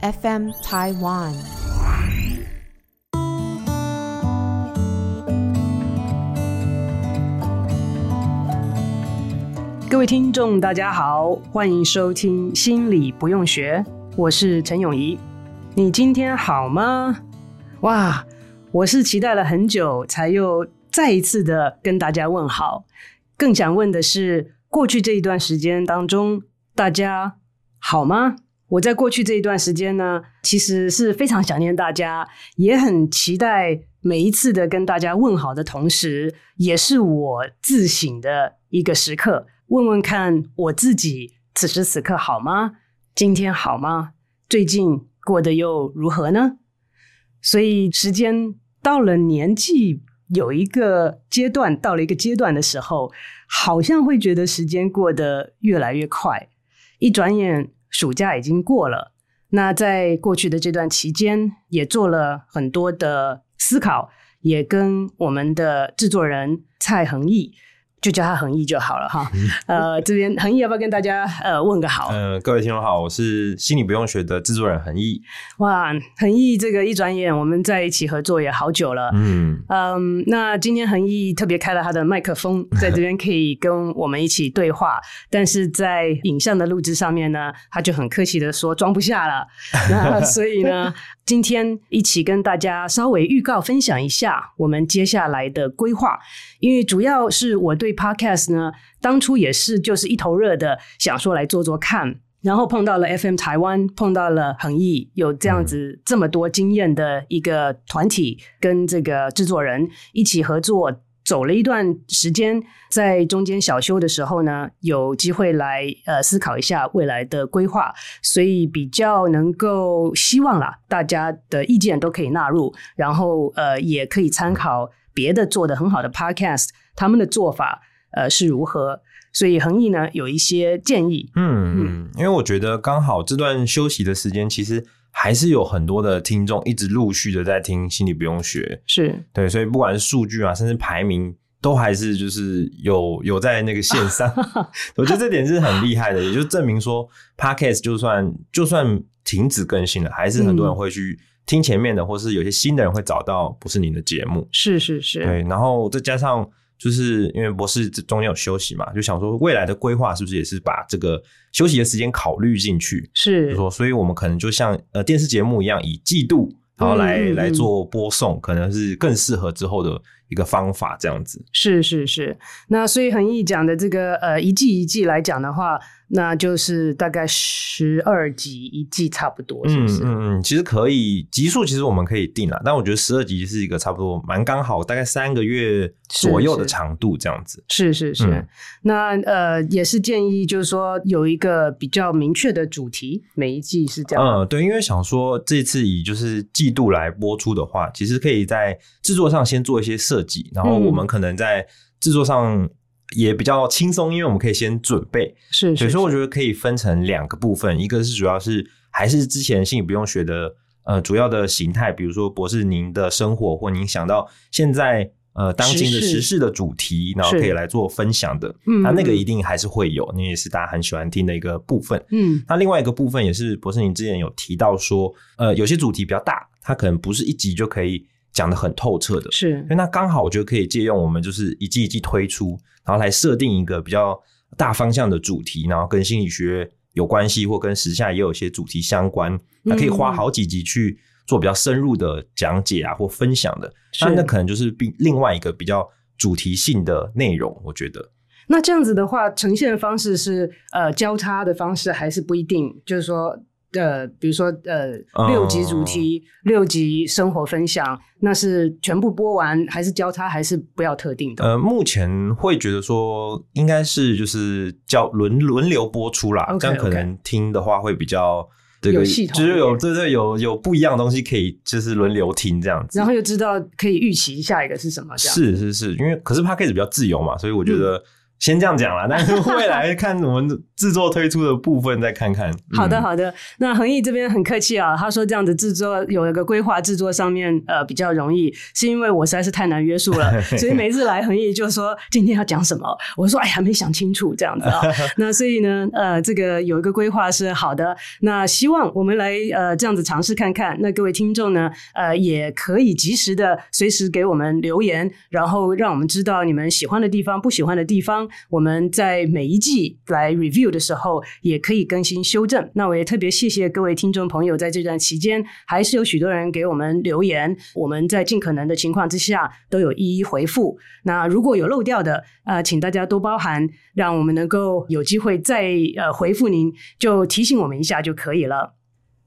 FM Taiwan，各位听众，大家好，欢迎收听心理不用学，我是陈永仪。你今天好吗？哇，我是期待了很久，才又再一次的跟大家问好。更想问的是，过去这一段时间当中，大家好吗？我在过去这一段时间呢，其实是非常想念大家，也很期待每一次的跟大家问好的同时，也是我自省的一个时刻。问问看我自己此时此刻好吗？今天好吗？最近过得又如何呢？所以时间到了年纪有一个阶段，到了一个阶段的时候，好像会觉得时间过得越来越快，一转眼。暑假已经过了，那在过去的这段期间，也做了很多的思考，也跟我们的制作人蔡恒毅。就叫他恒毅就好了哈。呃，这边恒毅要不要跟大家呃问个好？呃，各位听众好，我是心理不用学的制作人恒毅。哇，恒毅这个一转眼我们在一起合作也好久了。嗯嗯，那今天恒毅特别开了他的麦克风，在这边可以跟我们一起对话，但是在影像的录制上面呢，他就很客气的说装不下了。那所以呢，今天一起跟大家稍微预告分享一下我们接下来的规划，因为主要是我对。Podcast 呢，当初也是就是一头热的想说来做做看，然后碰到了 FM 台湾，碰到了恒毅，有这样子这么多经验的一个团体，跟这个制作人一起合作，走了一段时间，在中间小休的时候呢，有机会来呃思考一下未来的规划，所以比较能够希望啦，大家的意见都可以纳入，然后呃也可以参考别的做得很好的 Podcast，他们的做法。呃，是如何？所以恒毅呢有一些建议。嗯嗯，因为我觉得刚好这段休息的时间，其实还是有很多的听众一直陆续的在听心理不用学。是对，所以不管是数据啊，甚至排名，都还是就是有有在那个线上。我觉得这点是很厉害的，也就证明说，Podcast 就算就算停止更新了，还是很多人会去听前面的，嗯、或是有些新的人会找到不是您的节目。是是是，对，然后再加上。就是因为博士中间有休息嘛，就想说未来的规划是不是也是把这个休息的时间考虑进去？是，就说，所以我们可能就像呃电视节目一样，以季度然后来来做播送，可能是更适合之后的一个方法，这样子。是是是，那所以恒毅讲的这个呃一季一季来讲的话。那就是大概十二集一季差不多，是不是？嗯嗯，其实可以集数，其实我们可以定了，但我觉得十二集是一个差不多蛮刚好，大概三个月左右的长度这样子。是是是，嗯、那呃也是建议，就是说有一个比较明确的主题，每一季是这样。嗯，对，因为想说这次以就是季度来播出的话，其实可以在制作上先做一些设计，然后我们可能在制作上。也比较轻松，因为我们可以先准备，是，是，所以说我觉得可以分成两个部分，一个是主要是还是之前心理不用学的呃主要的形态，比如说博士您的生活或您想到现在呃当今的时事的主题，然后可以来做分享的，嗯，那那个一定还是会有，那也是大家很喜欢听的一个部分，嗯，那另外一个部分也是博士您之前有提到说，呃，有些主题比较大，它可能不是一集就可以。讲得很透彻的，是，那刚好我觉得可以借用我们就是一季一季推出，然后来设定一个比较大方向的主题，然后跟心理学有关系，或跟时下也有一些主题相关，那可以花好几集去做比较深入的讲解啊，或分享的，那那可能就是另另外一个比较主题性的内容，我觉得。那这样子的话，呈现的方式是呃交叉的方式，还是不一定？就是说。呃，比如说呃，六级主题，哦、六级生活分享，那是全部播完，还是交叉，还是不要特定的？呃，目前会觉得说应该是就是叫轮轮流播出啦，okay, 这样可能听的话会比较。这个有系统，就是有对对有有不一样的东西可以就是轮流听这样子，然后又知道可以预期下一个是什么这样。是是是，因为可是 Podcast 比较自由嘛，所以我觉得。嗯先这样讲啦，但是未来看我们制作推出的部分再看看。好的，好的。那恒毅这边很客气啊，他说这样子制作有一个规划，制作上面呃比较容易，是因为我实在是太难约束了，所以每次来恒毅就说今天要讲什么，我说哎呀没想清楚这样子啊。那所以呢，呃，这个有一个规划是好的。那希望我们来呃这样子尝试看看。那各位听众呢，呃也可以及时的随时给我们留言，然后让我们知道你们喜欢的地方、不喜欢的地方。我们在每一季来 review 的时候，也可以更新修正。那我也特别谢谢各位听众朋友，在这段期间，还是有许多人给我们留言，我们在尽可能的情况之下，都有一一回复。那如果有漏掉的，呃，请大家多包涵，让我们能够有机会再呃回复您，就提醒我们一下就可以了。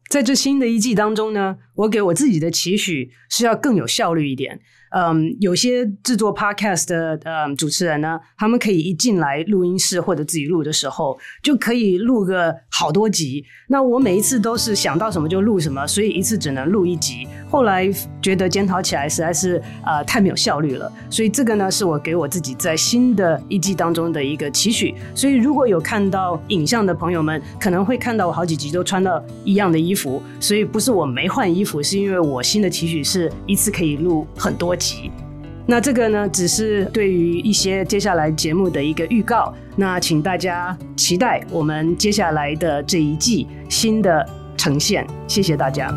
在这新的一季当中呢，我给我自己的期许是要更有效率一点。嗯，有些制作 podcast 的嗯主持人呢，他们可以一进来录音室或者自己录的时候，就可以录个好多集。那我每一次都是想到什么就录什么，所以一次只能录一集。后来觉得检讨起来实在是呃太没有效率了，所以这个呢是我给我自己在新的一季当中的一个期许。所以如果有看到影像的朋友们，可能会看到我好几集都穿到一样的衣服，所以不是我没换衣服服，是因为我新的期许是一次可以录很多集。那这个呢，只是对于一些接下来节目的一个预告。那请大家期待我们接下来的这一季新的呈现。谢谢大家。